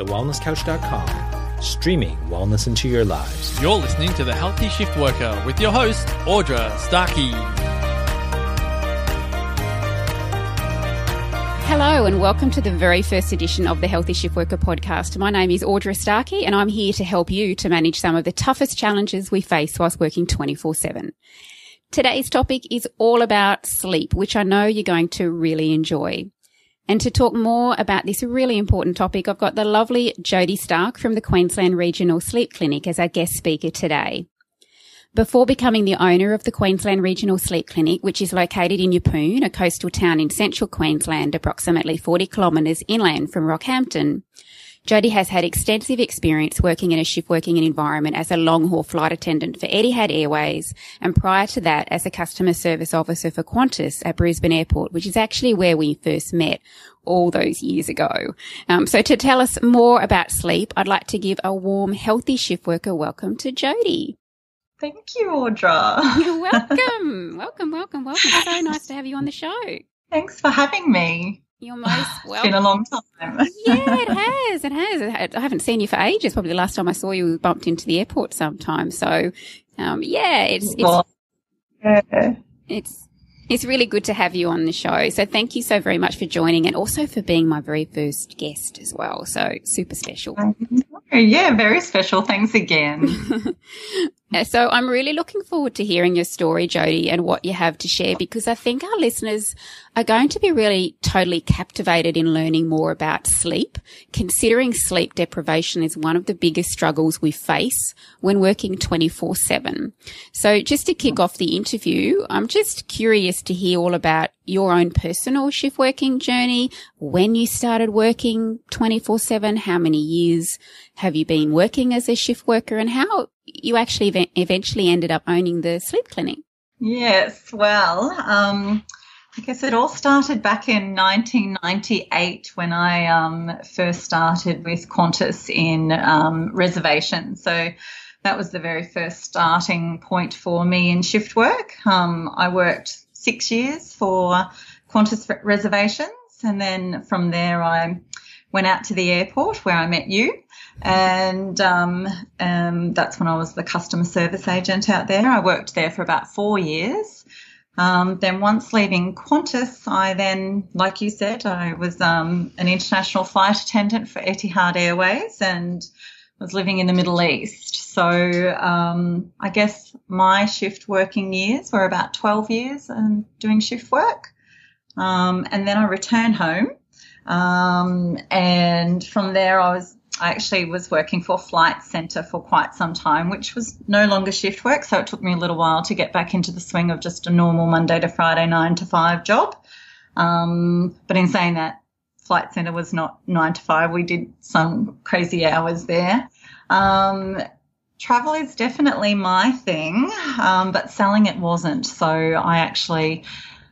thewellnesscouch.com, streaming wellness into your lives. You're listening to The Healthy Shift Worker with your host, Audra Starkey. Hello, and welcome to the very first edition of the Healthy Shift Worker podcast. My name is Audra Starkey, and I'm here to help you to manage some of the toughest challenges we face whilst working 24 7. Today's topic is all about sleep, which I know you're going to really enjoy. And to talk more about this really important topic, I've got the lovely Jody Stark from the Queensland Regional Sleep Clinic as our guest speaker today. Before becoming the owner of the Queensland Regional Sleep Clinic, which is located in Yeppoon, a coastal town in central Queensland, approximately 40 kilometres inland from Rockhampton, Jody has had extensive experience working in a shift working environment as a long haul flight attendant for Etihad Airways and prior to that as a customer service officer for Qantas at Brisbane Airport, which is actually where we first met all those years ago. Um, so to tell us more about sleep, I'd like to give a warm, healthy shift worker welcome to Jody. Thank you, Audra. You're welcome. welcome, welcome, welcome. So nice to have you on the show. Thanks for having me. You're most welcome. It's been a long time. yeah, it has. It has. I haven't seen you for ages. Probably the last time I saw you, we bumped into the airport sometime. So, um, yeah, it's, it's, yeah. it's, it's really good to have you on the show. So thank you so very much for joining and also for being my very first guest as well. So super special. Yeah, very special. Thanks again. So I'm really looking forward to hearing your story, Jody, and what you have to share because I think our listeners are going to be really totally captivated in learning more about sleep, considering sleep deprivation is one of the biggest struggles we face when working 24 7. So just to kick off the interview, I'm just curious to hear all about your own personal shift working journey, when you started working 24 7, how many years have you been working as a shift worker and how you actually eventually ended up owning the sleep clinic. Yes, well, um, I guess it all started back in 1998 when I um, first started with Qantas in um, reservation. So that was the very first starting point for me in shift work. Um, I worked six years for Qantas reservations, and then from there I went out to the airport where I met you and um, um, that's when I was the customer service agent out there. I worked there for about four years. Um, then once leaving Qantas, I then, like you said, I was um, an international flight attendant for Etihad Airways and was living in the Middle East. So um, I guess my shift working years were about 12 years and doing shift work. Um, and then I returned home. and from there, I was I actually was working for Flight Centre for quite some time, which was no longer shift work. So it took me a little while to get back into the swing of just a normal Monday to Friday, nine to five job. Um, but in saying that, Flight Centre was not nine to five. We did some crazy hours there. Um, travel is definitely my thing, um, but selling it wasn't. So I actually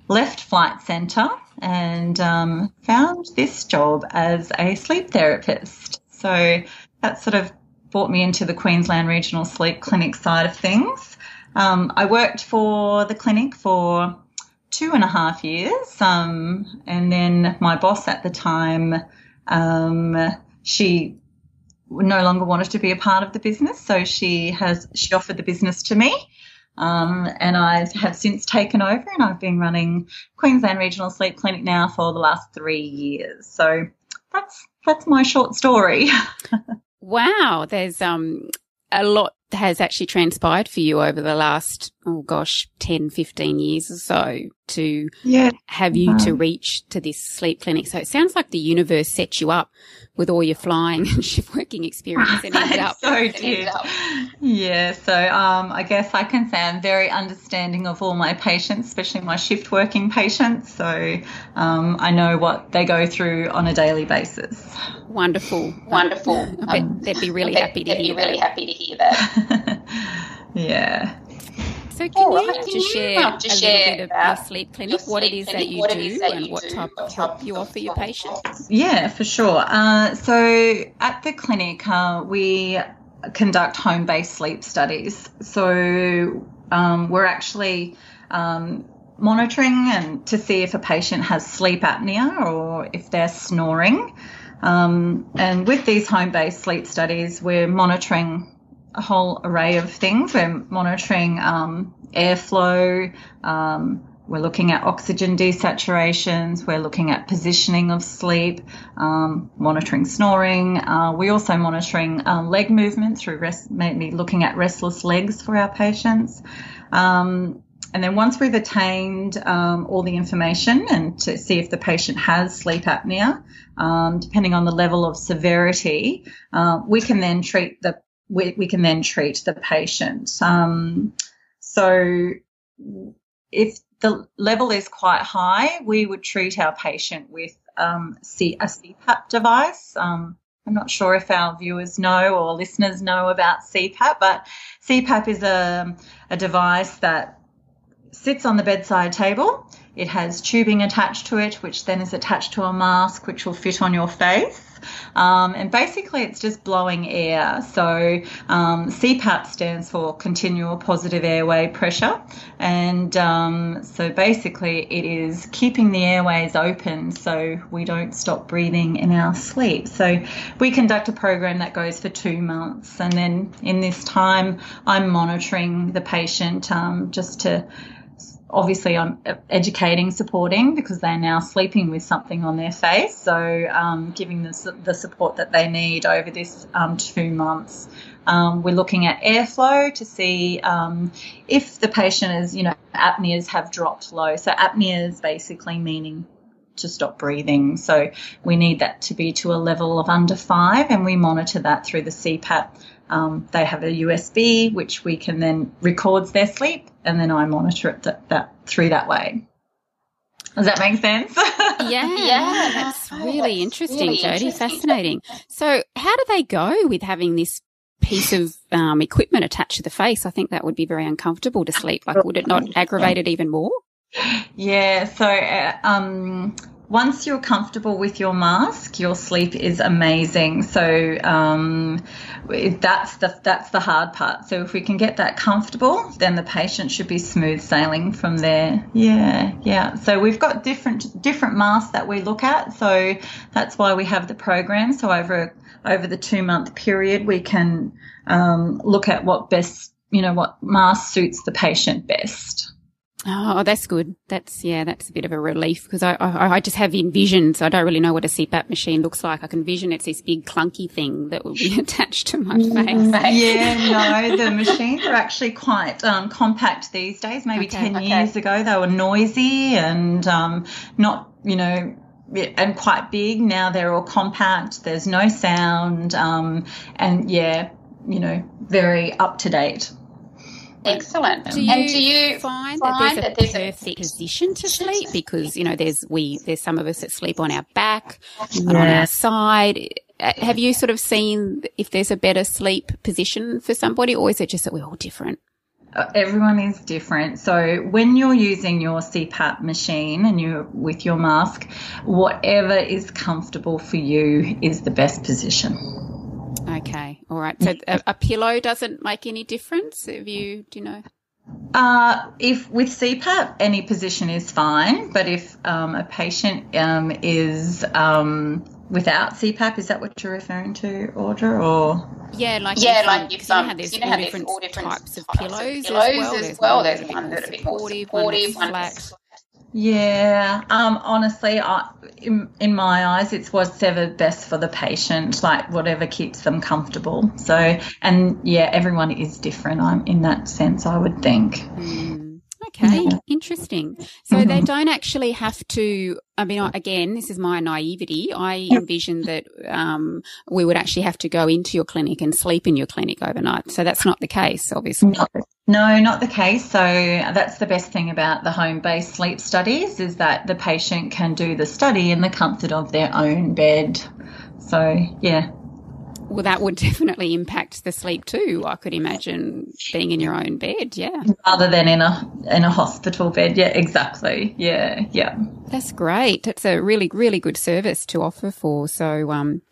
left Flight Centre and um, found this job as a sleep therapist. So that sort of brought me into the Queensland Regional Sleep Clinic side of things. Um, I worked for the clinic for two and a half years, um, and then my boss at the time, um, she no longer wanted to be a part of the business, so she has she offered the business to me. Um, and I have since taken over, and I've been running Queensland Regional Sleep Clinic now for the last three years. So that's that's my short story. wow, there's um a lot has actually transpired for you over the last oh gosh 10 15 years or so to yeah. have you um, to reach to this sleep clinic so it sounds like the universe set you up with all your flying and shift working experience and ended up. so did. Up. Yeah, so um, I guess I can say I'm very understanding of all my patients, especially my shift working patients. So um, I know what they go through on a daily basis. Wonderful, wonderful. I bet um, they'd be really happy to hear. Really happy to hear that. yeah. So can you just share a little bit of your sleep clinic, what it is that you do, and what type of help you offer your patients? Yeah, for sure. Uh, so at the clinic, uh, we conduct home-based sleep studies. So um, we're actually um, monitoring and to see if a patient has sleep apnea or if they're snoring. Um, and with these home based sleep studies, we're monitoring a whole array of things. We're monitoring um, airflow, um, we're looking at oxygen desaturations. We're looking at positioning of sleep, um, monitoring snoring. Uh, we're also monitoring uh, leg movement through rest, maybe looking at restless legs for our patients. Um, and then once we've attained um, all the information and to see if the patient has sleep apnea, um, depending on the level of severity, uh, we can then treat the we, we can then treat the patient. Um, so if the level is quite high, we would treat our patient with um, C- a CPAP device. Um, I'm not sure if our viewers know or listeners know about CPAP, but CPAP is a, a device that sits on the bedside table. It has tubing attached to it, which then is attached to a mask, which will fit on your face. Um, and basically, it's just blowing air. So, um, CPAP stands for continual positive airway pressure. And um, so, basically, it is keeping the airways open so we don't stop breathing in our sleep. So, we conduct a program that goes for two months. And then in this time, I'm monitoring the patient um, just to obviously I'm educating, supporting because they're now sleeping with something on their face. So um, giving them the support that they need over this um, two months. Um, we're looking at airflow to see um, if the patient is, you know, apneas have dropped low. So apneas basically meaning to stop breathing. So we need that to be to a level of under five, and we monitor that through the CPAP um, they have a USB which we can then records their sleep, and then I monitor it that, that through that way. Does that make sense? yeah, yeah, that's really interesting, really Jody. Interesting. Fascinating. So, how do they go with having this piece of um, equipment attached to the face? I think that would be very uncomfortable to sleep. Like, would it not aggravate it even more? Yeah. So, uh, um, once you're comfortable with your mask, your sleep is amazing. So um, that's the that's the hard part. So if we can get that comfortable, then the patient should be smooth sailing from there. Yeah, yeah. So we've got different different masks that we look at. So that's why we have the program. So over over the two month period, we can um, look at what best you know what mask suits the patient best. Oh, that's good. That's yeah, that's a bit of a relief because I, I, I just have envisioned. I don't really know what a CPAP machine looks like. I can envision it's this big clunky thing that will be attached to my face. Yeah, no, the machines are actually quite um, compact these days. Maybe okay, ten okay. years ago they were noisy and um, not, you know, and quite big. Now they're all compact. There's no sound, um, and yeah, you know, very up to date. Excellent. Do and do you find, find that there's a that perfect there's position to sleep? Because you know, there's we there's some of us that sleep on our back, yeah. on our side. Uh, have you sort of seen if there's a better sleep position for somebody, or is it just that we're all different? Uh, everyone is different. So when you're using your CPAP machine and you're with your mask, whatever is comfortable for you is the best position. Okay. All right. So a, a, pillow doesn't make any difference. If you, do you know? Uh, if with CPAP, any position is fine. But if um, a patient um, is um, without CPAP, is that what you're referring to, Audra? Or yeah, like yeah, if, like if um, you know, there's you know all, different all different types of pillows, pillows as well. As well. There's, there's one that a bit more supportive, supportive one, flat. Yeah, um, honestly, I, in, in, my eyes, it's whatever best for the patient, like whatever keeps them comfortable. So, and yeah, everyone is different. I'm in that sense, I would think. Mm. Okay, yeah. interesting. So mm-hmm. they don't actually have to. I mean, again, this is my naivety. I envision that um, we would actually have to go into your clinic and sleep in your clinic overnight. So that's not the case, obviously. No, no not the case. So that's the best thing about the home-based sleep studies is that the patient can do the study in the comfort of their own bed. So yeah, well, that would definitely impact the sleep too. I could imagine being in your own bed. Yeah. Rather than in a in a hospital bed. Yeah, exactly. Yeah, yeah. That's great. That's a really really good service to offer for. So, um,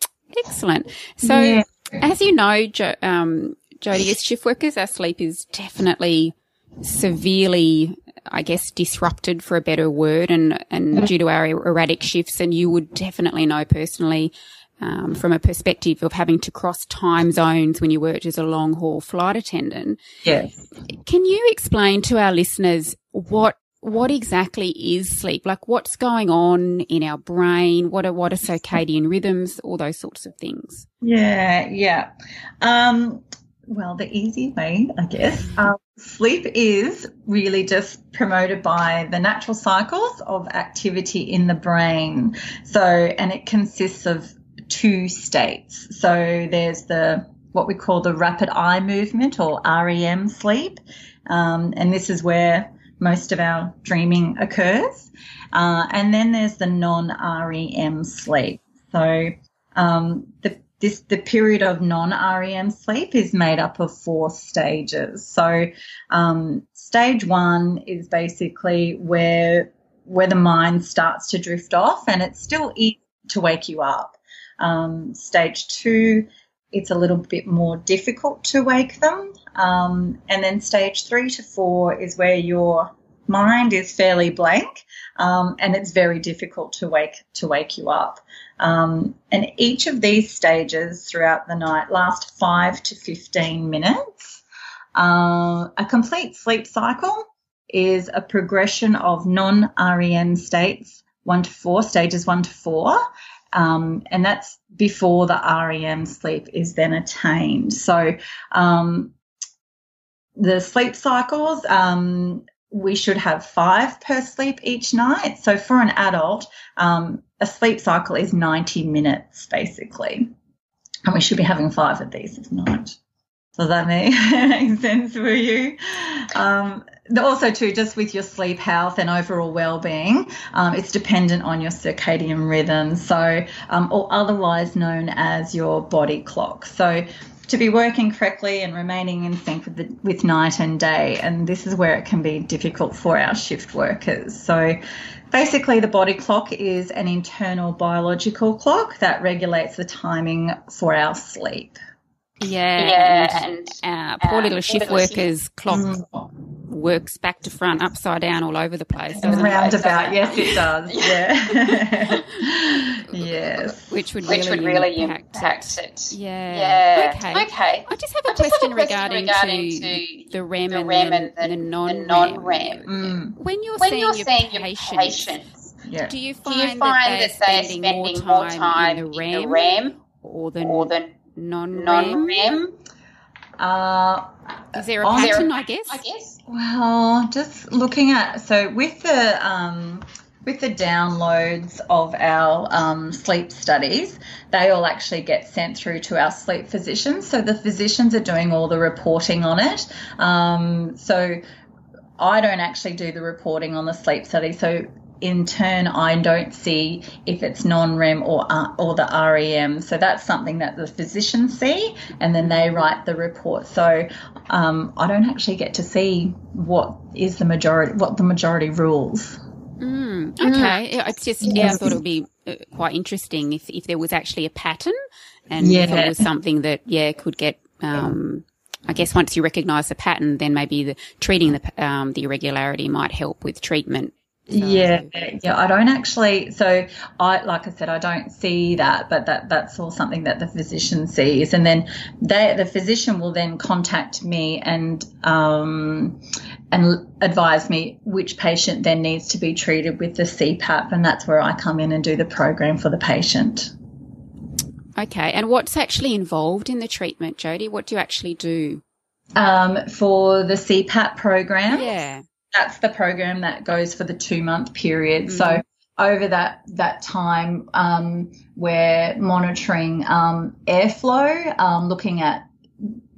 excellent. So, yeah. as you know, jo- um, Jody, as shift workers, our sleep is definitely severely I guess disrupted for a better word and and due to our erratic shifts and you would definitely know personally um, from a perspective of having to cross time zones when you worked as a long haul flight attendant. Yes. Can you explain to our listeners what what exactly is sleep? Like what's going on in our brain? What are what are circadian rhythms? All those sorts of things. Yeah, yeah. Um, well, the easy way, I guess. Um, sleep is really just promoted by the natural cycles of activity in the brain. So, and it consists of two states. So there's the what we call the rapid eye movement or REM sleep, um, and this is where most of our dreaming occurs. Uh, and then there's the non-REM sleep. So um, the this the period of non-REM sleep is made up of four stages. So um, stage one is basically where where the mind starts to drift off, and it's still easy to wake you up. Um, stage two, it's a little bit more difficult to wake them, um, and then stage three to four is where your mind is fairly blank, um, and it's very difficult to wake to wake you up. Um, and each of these stages throughout the night last five to 15 minutes. Uh, a complete sleep cycle is a progression of non REM states, one to four, stages one to four. Um, and that's before the REM sleep is then attained. So, um, the sleep cycles, um, we should have five per sleep each night. So for an adult, um, a sleep cycle is 90 minutes basically. And we should be having five of these if not. Does that make sense for you? Um, also, too, just with your sleep health and overall well-being, um, it's dependent on your circadian rhythm, so um, or otherwise known as your body clock. So to be working correctly and remaining in sync with, the, with night and day. And this is where it can be difficult for our shift workers. So basically, the body clock is an internal biological clock that regulates the timing for our sleep. Yeah, Yeah, and, and, uh, poor uh, little shift little shift- workers clock works back to front, upside down, all over the place. And doesn't it? roundabout, yes, it does. Yeah. yes. Which would which really would really impact. impact it. Yeah. Yeah. Okay. Okay. I just have a I just have a question regarding, regarding to, to the REM the and, REM the, and the, the the non-REM. non-REM. Mm, When you're When seeing you're your seeing your patients, patients, yeah. do you do find, you find that, that they're spending, spending more time in in the REM, the REM or the or the non-REM? non-REM? Uh, Is there a Is there pattern, I guess? I guess. Well, just looking at so with the um, with the downloads of our um, sleep studies, they all actually get sent through to our sleep physicians. So the physicians are doing all the reporting on it. Um, so I don't actually do the reporting on the sleep study. So in turn, I don't see if it's non-REM or uh, or the REM. So that's something that the physicians see, and then they write the report. So um, I don't actually get to see what is the majority, what the majority rules. Mm, okay. Yeah, It's just, yeah, I thought it would be uh, quite interesting if, if there was actually a pattern and if it was something that, yeah, could get, um, I guess once you recognise the pattern, then maybe the treating the, um, the irregularity might help with treatment. Yeah, yeah. I don't actually. So I, like I said, I don't see that, but that that's all something that the physician sees, and then they, the physician will then contact me and um, and advise me which patient then needs to be treated with the CPAP, and that's where I come in and do the program for the patient. Okay. And what's actually involved in the treatment, Jody? What do you actually do? Um, for the CPAP program, Yeah. That's the program that goes for the two month period. So over that that time, um, we're monitoring um, airflow, um, looking at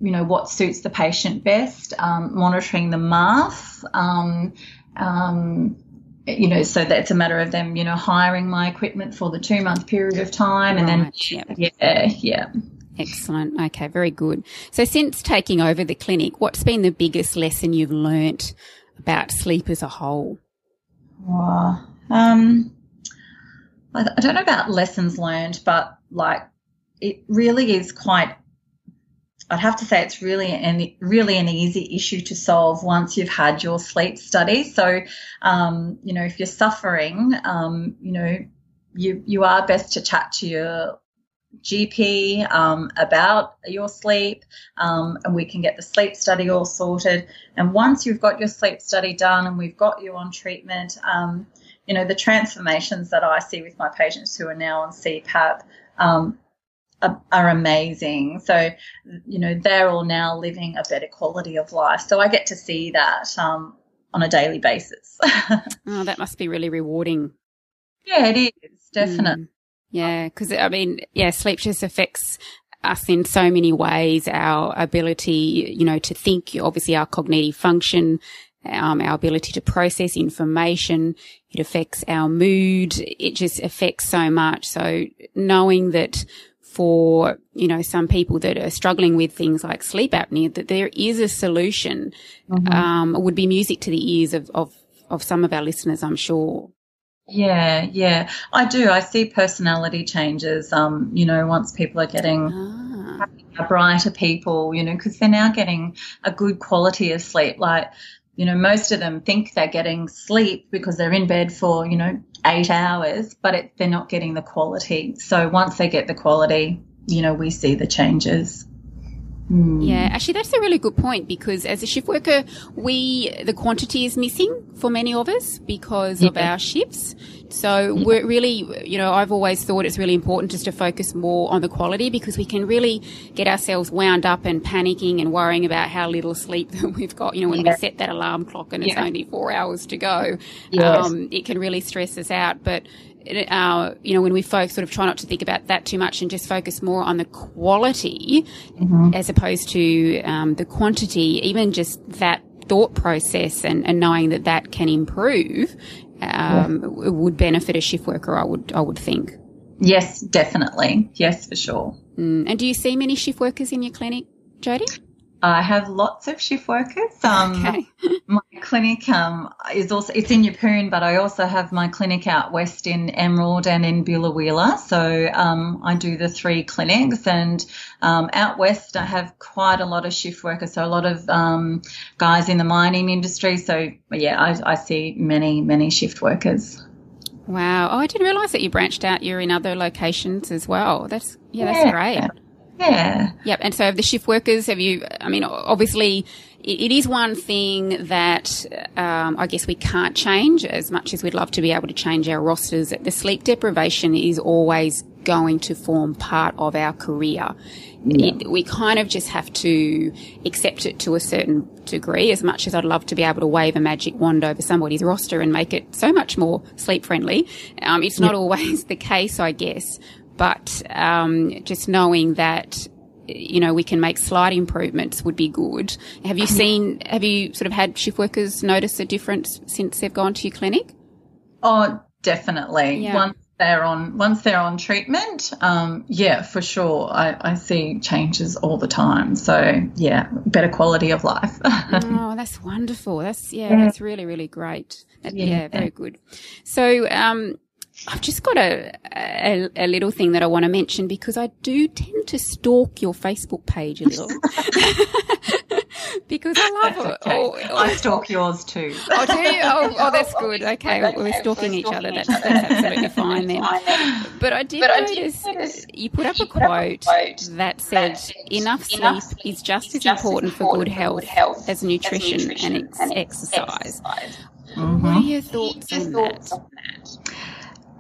you know what suits the patient best, um, monitoring the masks. Um, um, you know, so that it's a matter of them, you know, hiring my equipment for the two month period of time, and then yep. yeah, yeah. Excellent. Okay. Very good. So since taking over the clinic, what's been the biggest lesson you've learnt about sleep as a whole? Um, I, I don't know about lessons learned, but like it really is quite. I'd have to say it's really an really an easy issue to solve once you've had your sleep study. So, um, you know, if you're suffering, um, you know, you you are best to chat to your GP um, about your sleep, um, and we can get the sleep study all sorted. And once you've got your sleep study done and we've got you on treatment, um, you know, the transformations that I see with my patients who are now on CPAP um, are, are, amazing. So, you know, they're all now living a better quality of life. So I get to see that um, on a daily basis. oh, that must be really rewarding. Yeah, it is, definitely. Mm. Yeah, because I mean, yeah, sleep just affects us in so many ways. Our ability, you know, to think, obviously our cognitive function, um, our ability to process information. It affects our mood. It just affects so much. So knowing that for, you know, some people that are struggling with things like sleep apnea, that there is a solution, mm-hmm. um, would be music to the ears of, of, of some of our listeners, I'm sure. Yeah, yeah, I do. I see personality changes. Um, you know, once people are getting ah. brighter people, you know, because they're now getting a good quality of sleep. Like, you know, most of them think they're getting sleep because they're in bed for, you know, eight hours, but it, they're not getting the quality. So once they get the quality, you know, we see the changes. Mm. Yeah, actually, that's a really good point because as a shift worker, we, the quantity is missing for many of us because yeah. of our shifts. So yeah. we're really, you know, I've always thought it's really important just to focus more on the quality because we can really get ourselves wound up and panicking and worrying about how little sleep that we've got. You know, when yeah. we set that alarm clock and it's only four hours to go, yes. um, it can really stress us out. But our, you know, when we folks sort of try not to think about that too much and just focus more on the quality mm-hmm. as opposed to um, the quantity, even just that thought process and, and knowing that that can improve um, yeah. would benefit a shift worker, I would, I would think. Yes, definitely. Yes, for sure. Mm. And do you see many shift workers in your clinic, Jody? I have lots of shift workers. Um, okay. my clinic um, is also it's in Yeppoon, but I also have my clinic out west in Emerald and in Biloela. So um, I do the three clinics, and um, out west I have quite a lot of shift workers. So a lot of um, guys in the mining industry. So yeah, I, I see many many shift workers. Wow! Oh, I didn't realise that you branched out. You're in other locations as well. That's yeah, that's yeah. great. Yeah. Yep. And so the shift workers, have you, I mean, obviously it is one thing that um, I guess we can't change as much as we'd love to be able to change our rosters. The sleep deprivation is always going to form part of our career. Yeah. It, we kind of just have to accept it to a certain degree. As much as I'd love to be able to wave a magic wand over somebody's roster and make it so much more sleep friendly, um, it's not always the case, I guess but um, just knowing that you know we can make slight improvements would be good. Have you seen? Have you sort of had shift workers notice a difference since they've gone to your clinic? Oh, definitely. Yeah. Once they're on once they're on treatment, um, yeah, for sure. I, I, see changes all the time. So yeah, better quality of life. oh, that's wonderful. That's yeah, yeah, that's really really great. yeah. yeah, very good. So um, I've just got a, a, a little thing that I want to mention because I do tend to stalk your Facebook page a little. because I love it. Okay. Oh, oh, I stalk yours too. Oh, do you? Oh, oh that's good. Okay, well, we're stalking each other. That's, that's absolutely fine then. But I did, but notice, I did notice you put up a quote that said, "Enough sleep is just as important for good health as nutrition and exercise." Mm-hmm. What are your thoughts on that?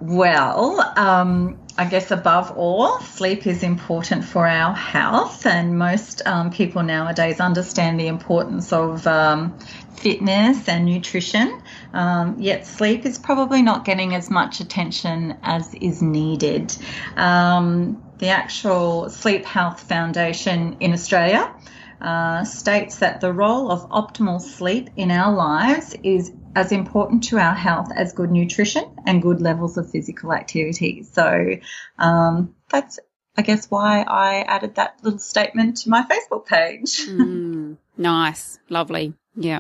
Well, um, I guess above all, sleep is important for our health, and most um, people nowadays understand the importance of um, fitness and nutrition. Um, yet, sleep is probably not getting as much attention as is needed. Um, the actual Sleep Health Foundation in Australia uh, states that the role of optimal sleep in our lives is as important to our health as good nutrition and good levels of physical activity. So um, that's, I guess, why I added that little statement to my Facebook page. mm, nice, lovely, yeah.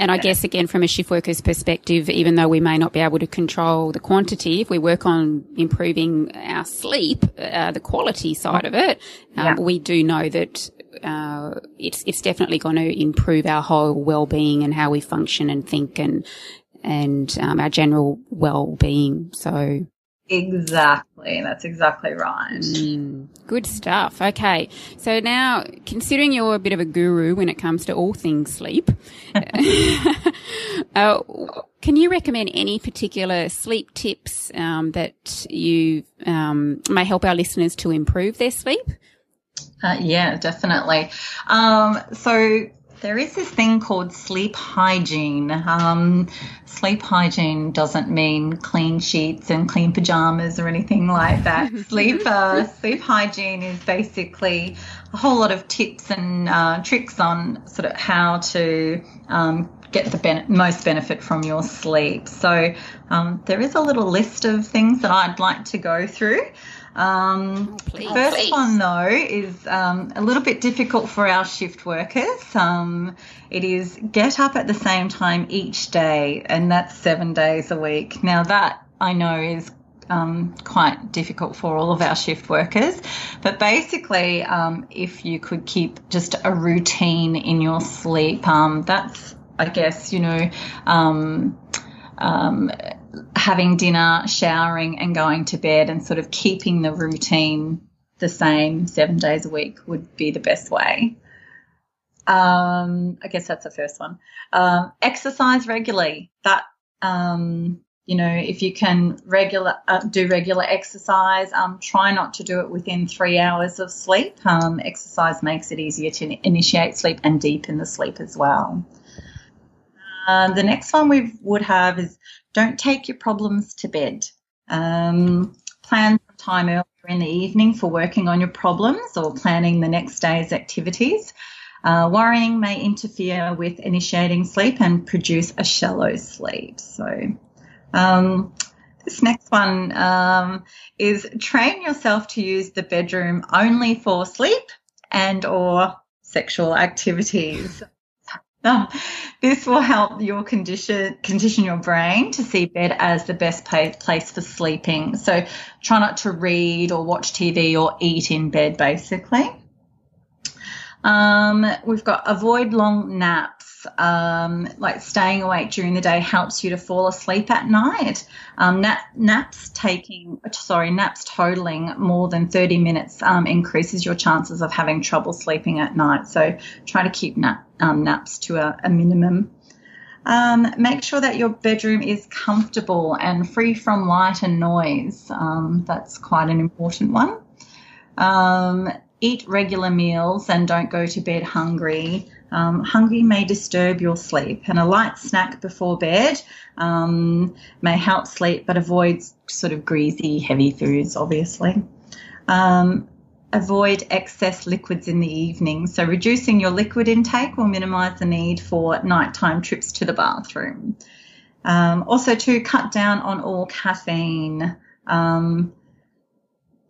And I guess again, from a shift worker's perspective, even though we may not be able to control the quantity, if we work on improving our sleep, uh, the quality side of it, um, yeah. we do know that uh, it's it's definitely going to improve our whole well-being and how we function and think and and um, our general well-being. So Exactly. That's exactly right. Mm, good stuff. Okay. So now, considering you're a bit of a guru when it comes to all things sleep, uh, can you recommend any particular sleep tips um, that you um, may help our listeners to improve their sleep? Uh, yeah, definitely. Um, so there is this thing called sleep hygiene. Um, sleep hygiene doesn't mean clean sheets and clean pajamas or anything like that. sleep uh, sleep hygiene is basically a whole lot of tips and uh, tricks on sort of how to um, get the ben- most benefit from your sleep. So um, there is a little list of things that I'd like to go through. Um, the first please. one, though, is um, a little bit difficult for our shift workers. Um, it is get up at the same time each day, and that's seven days a week. Now, that I know is um, quite difficult for all of our shift workers. But basically, um, if you could keep just a routine in your sleep, um, that's, I guess, you know, um, um, having dinner, showering, and going to bed, and sort of keeping the routine the same seven days a week would be the best way. Um, I guess that's the first one. Um, exercise regularly. That um, you know, if you can regular uh, do regular exercise, um, try not to do it within three hours of sleep. Um, exercise makes it easier to initiate sleep and deepen the sleep as well. Uh, the next one we would have is don't take your problems to bed. Um, plan some time earlier in the evening for working on your problems or planning the next day's activities. Uh, worrying may interfere with initiating sleep and produce a shallow sleep. So, um, this next one um, is train yourself to use the bedroom only for sleep and or sexual activities. Um, this will help your condition condition your brain to see bed as the best place place for sleeping. So try not to read or watch TV or eat in bed, basically. Um, we've got avoid long naps um, like staying awake during the day helps you to fall asleep at night. Um, nap, naps taking, sorry, naps totaling more than 30 minutes um, increases your chances of having trouble sleeping at night. So try to keep nap, um, naps to a, a minimum. Um, make sure that your bedroom is comfortable and free from light and noise. Um, that's quite an important one. eat regular meals and don't go to bed hungry. Um, hungry may disturb your sleep, and a light snack before bed um, may help sleep, but avoid sort of greasy, heavy foods, obviously. Um, avoid excess liquids in the evening. So, reducing your liquid intake will minimize the need for nighttime trips to the bathroom. Um, also, to cut down on all caffeine. Um,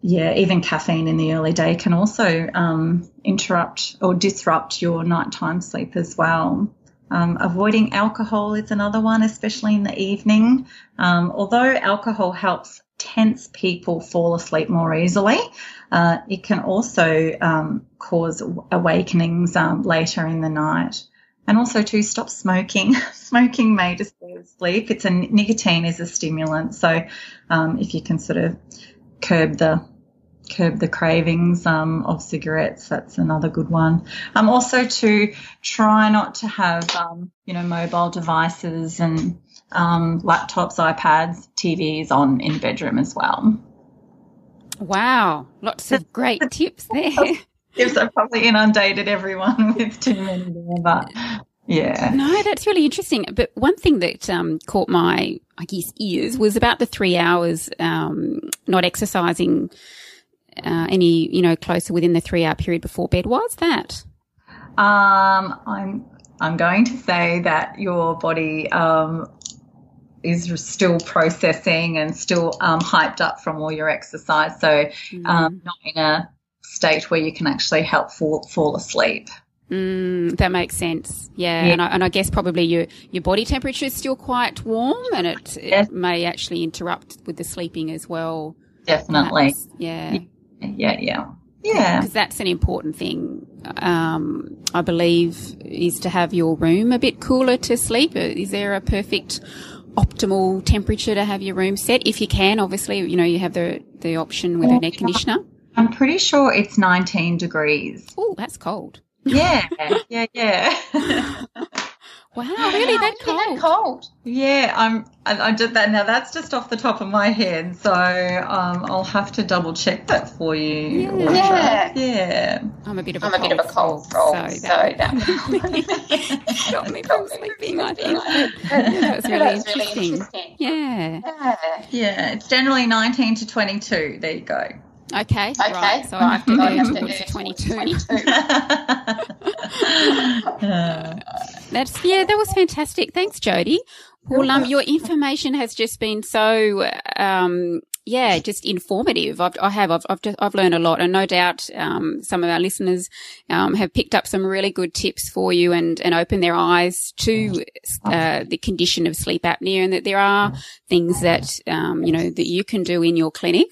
yeah, even caffeine in the early day can also um, interrupt or disrupt your nighttime sleep as well. Um, avoiding alcohol is another one, especially in the evening. Um, although alcohol helps tense people fall asleep more easily, uh, it can also um, cause awakenings um, later in the night. And also to stop smoking. smoking may disturb sleep. It's a nicotine is a stimulant, so um, if you can sort of curb the curb the cravings um, of cigarettes. That's another good one. Um, also to try not to have um, you know mobile devices and um, laptops, iPads, TVs on in the bedroom as well. Wow, lots of great tips there. tips I probably inundated everyone with too many there, but yeah. No, that's really interesting. But one thing that um, caught my, I guess, ears was about the three hours um, not exercising uh, any, you know, closer within the three hour period before bed. was that? Um, I'm, I'm going to say that your body, um, is still processing and still um, hyped up from all your exercise. So, mm. um, not in a state where you can actually help fall, fall asleep. Mm, that makes sense. Yeah, yeah. And, I, and I guess probably your your body temperature is still quite warm, and it, yes. it may actually interrupt with the sleeping as well. Definitely. Perhaps. Yeah yeah, yeah. Yeah. Yeah. Because that's an important thing, um, I believe, is to have your room a bit cooler to sleep. Is there a perfect optimal temperature to have your room set? If you can, obviously, you know, you have the, the option with an air conditioner. I'm pretty sure it's 19 degrees. Oh, that's cold. Yeah, yeah, yeah. Wow, really that cold? cold. yeah, I'm. I, I did that. Now that's just off the top of my head, so um, I'll have to double check that for you. Yeah. Yeah. yeah. I'm a bit of a I'm a cold bit of a cold frog, frog, so so that that stopped me from sleeping, I think. that That was really That's interesting. interesting. Yeah. Yeah. Yeah, it's generally 19 to 22. There you go. Okay. Okay. Right. So I have to go I to towards do the 22. 22. That's yeah, that was fantastic. Thanks, Jody. Well, um, your information has just been so um, yeah, just informative. I've, I have. I've I've, just, I've learned a lot, and no doubt um, some of our listeners um, have picked up some really good tips for you and and opened their eyes to uh, the condition of sleep apnea, and that there are things that um, you know that you can do in your clinic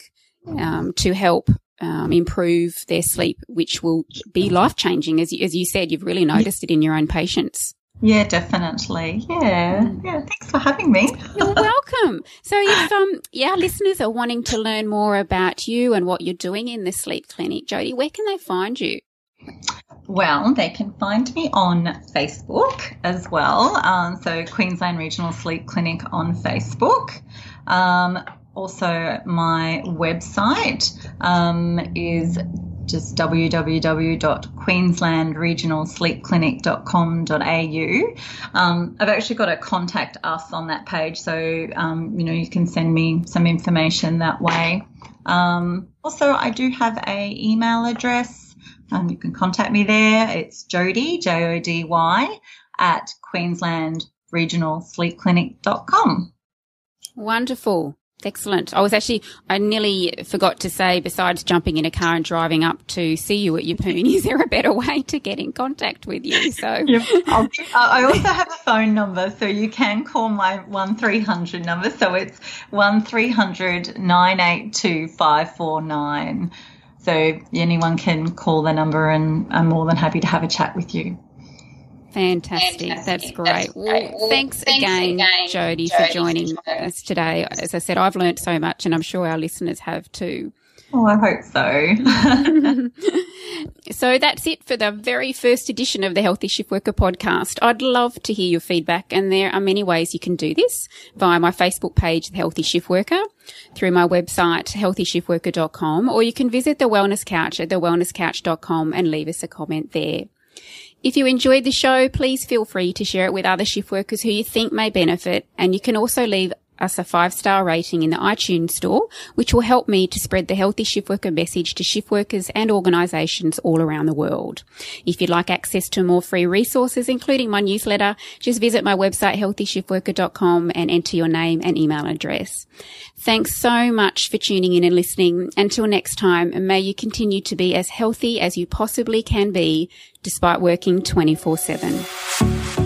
um, to help um, improve their sleep, which will be life changing. As you, as you said, you've really noticed it in your own patients. Yeah, definitely. Yeah, yeah. Thanks for having me. You're welcome. So if um yeah, listeners are wanting to learn more about you and what you're doing in the sleep clinic, Jody, where can they find you? Well, they can find me on Facebook as well. Um, so Queensland Regional Sleep Clinic on Facebook. Um, also, my website um, is just www.queenslandregionalsleepclinic.com.au. Um, I've actually got a contact us on that page, so um, you know you can send me some information that way. Um, also, I do have a email address. Um, you can contact me there. It's Jody J O D Y at QueenslandRegionalSleepClinic.com. Wonderful. Excellent. I was actually, I nearly forgot to say, besides jumping in a car and driving up to see you at your Yeppoon, is there a better way to get in contact with you? So, I'll, I also have a phone number, so you can call my one three hundred number. So it's one 982 549 So anyone can call the number, and I'm more than happy to have a chat with you. Fantastic. Fantastic. That's great. That's great. Well, thanks, thanks again, again, Jody, for Jody, for joining joining us today. As I said, I've learnt so much and I'm sure our listeners have too. Oh, I hope so. So that's it for the very first edition of the Healthy Shift Worker podcast. I'd love to hear your feedback and there are many ways you can do this via my Facebook page, The Healthy Shift Worker, through my website, healthyshiftworker.com, or you can visit the Wellness Couch at thewellnesscouch.com and leave us a comment there. If you enjoyed the show, please feel free to share it with other shift workers who you think may benefit. And you can also leave us a five star rating in the iTunes store, which will help me to spread the healthy shift worker message to shift workers and organisations all around the world. If you'd like access to more free resources, including my newsletter, just visit my website healthyshiftworker.com and enter your name and email address. Thanks so much for tuning in and listening. Until next time, may you continue to be as healthy as you possibly can be despite working 24 7.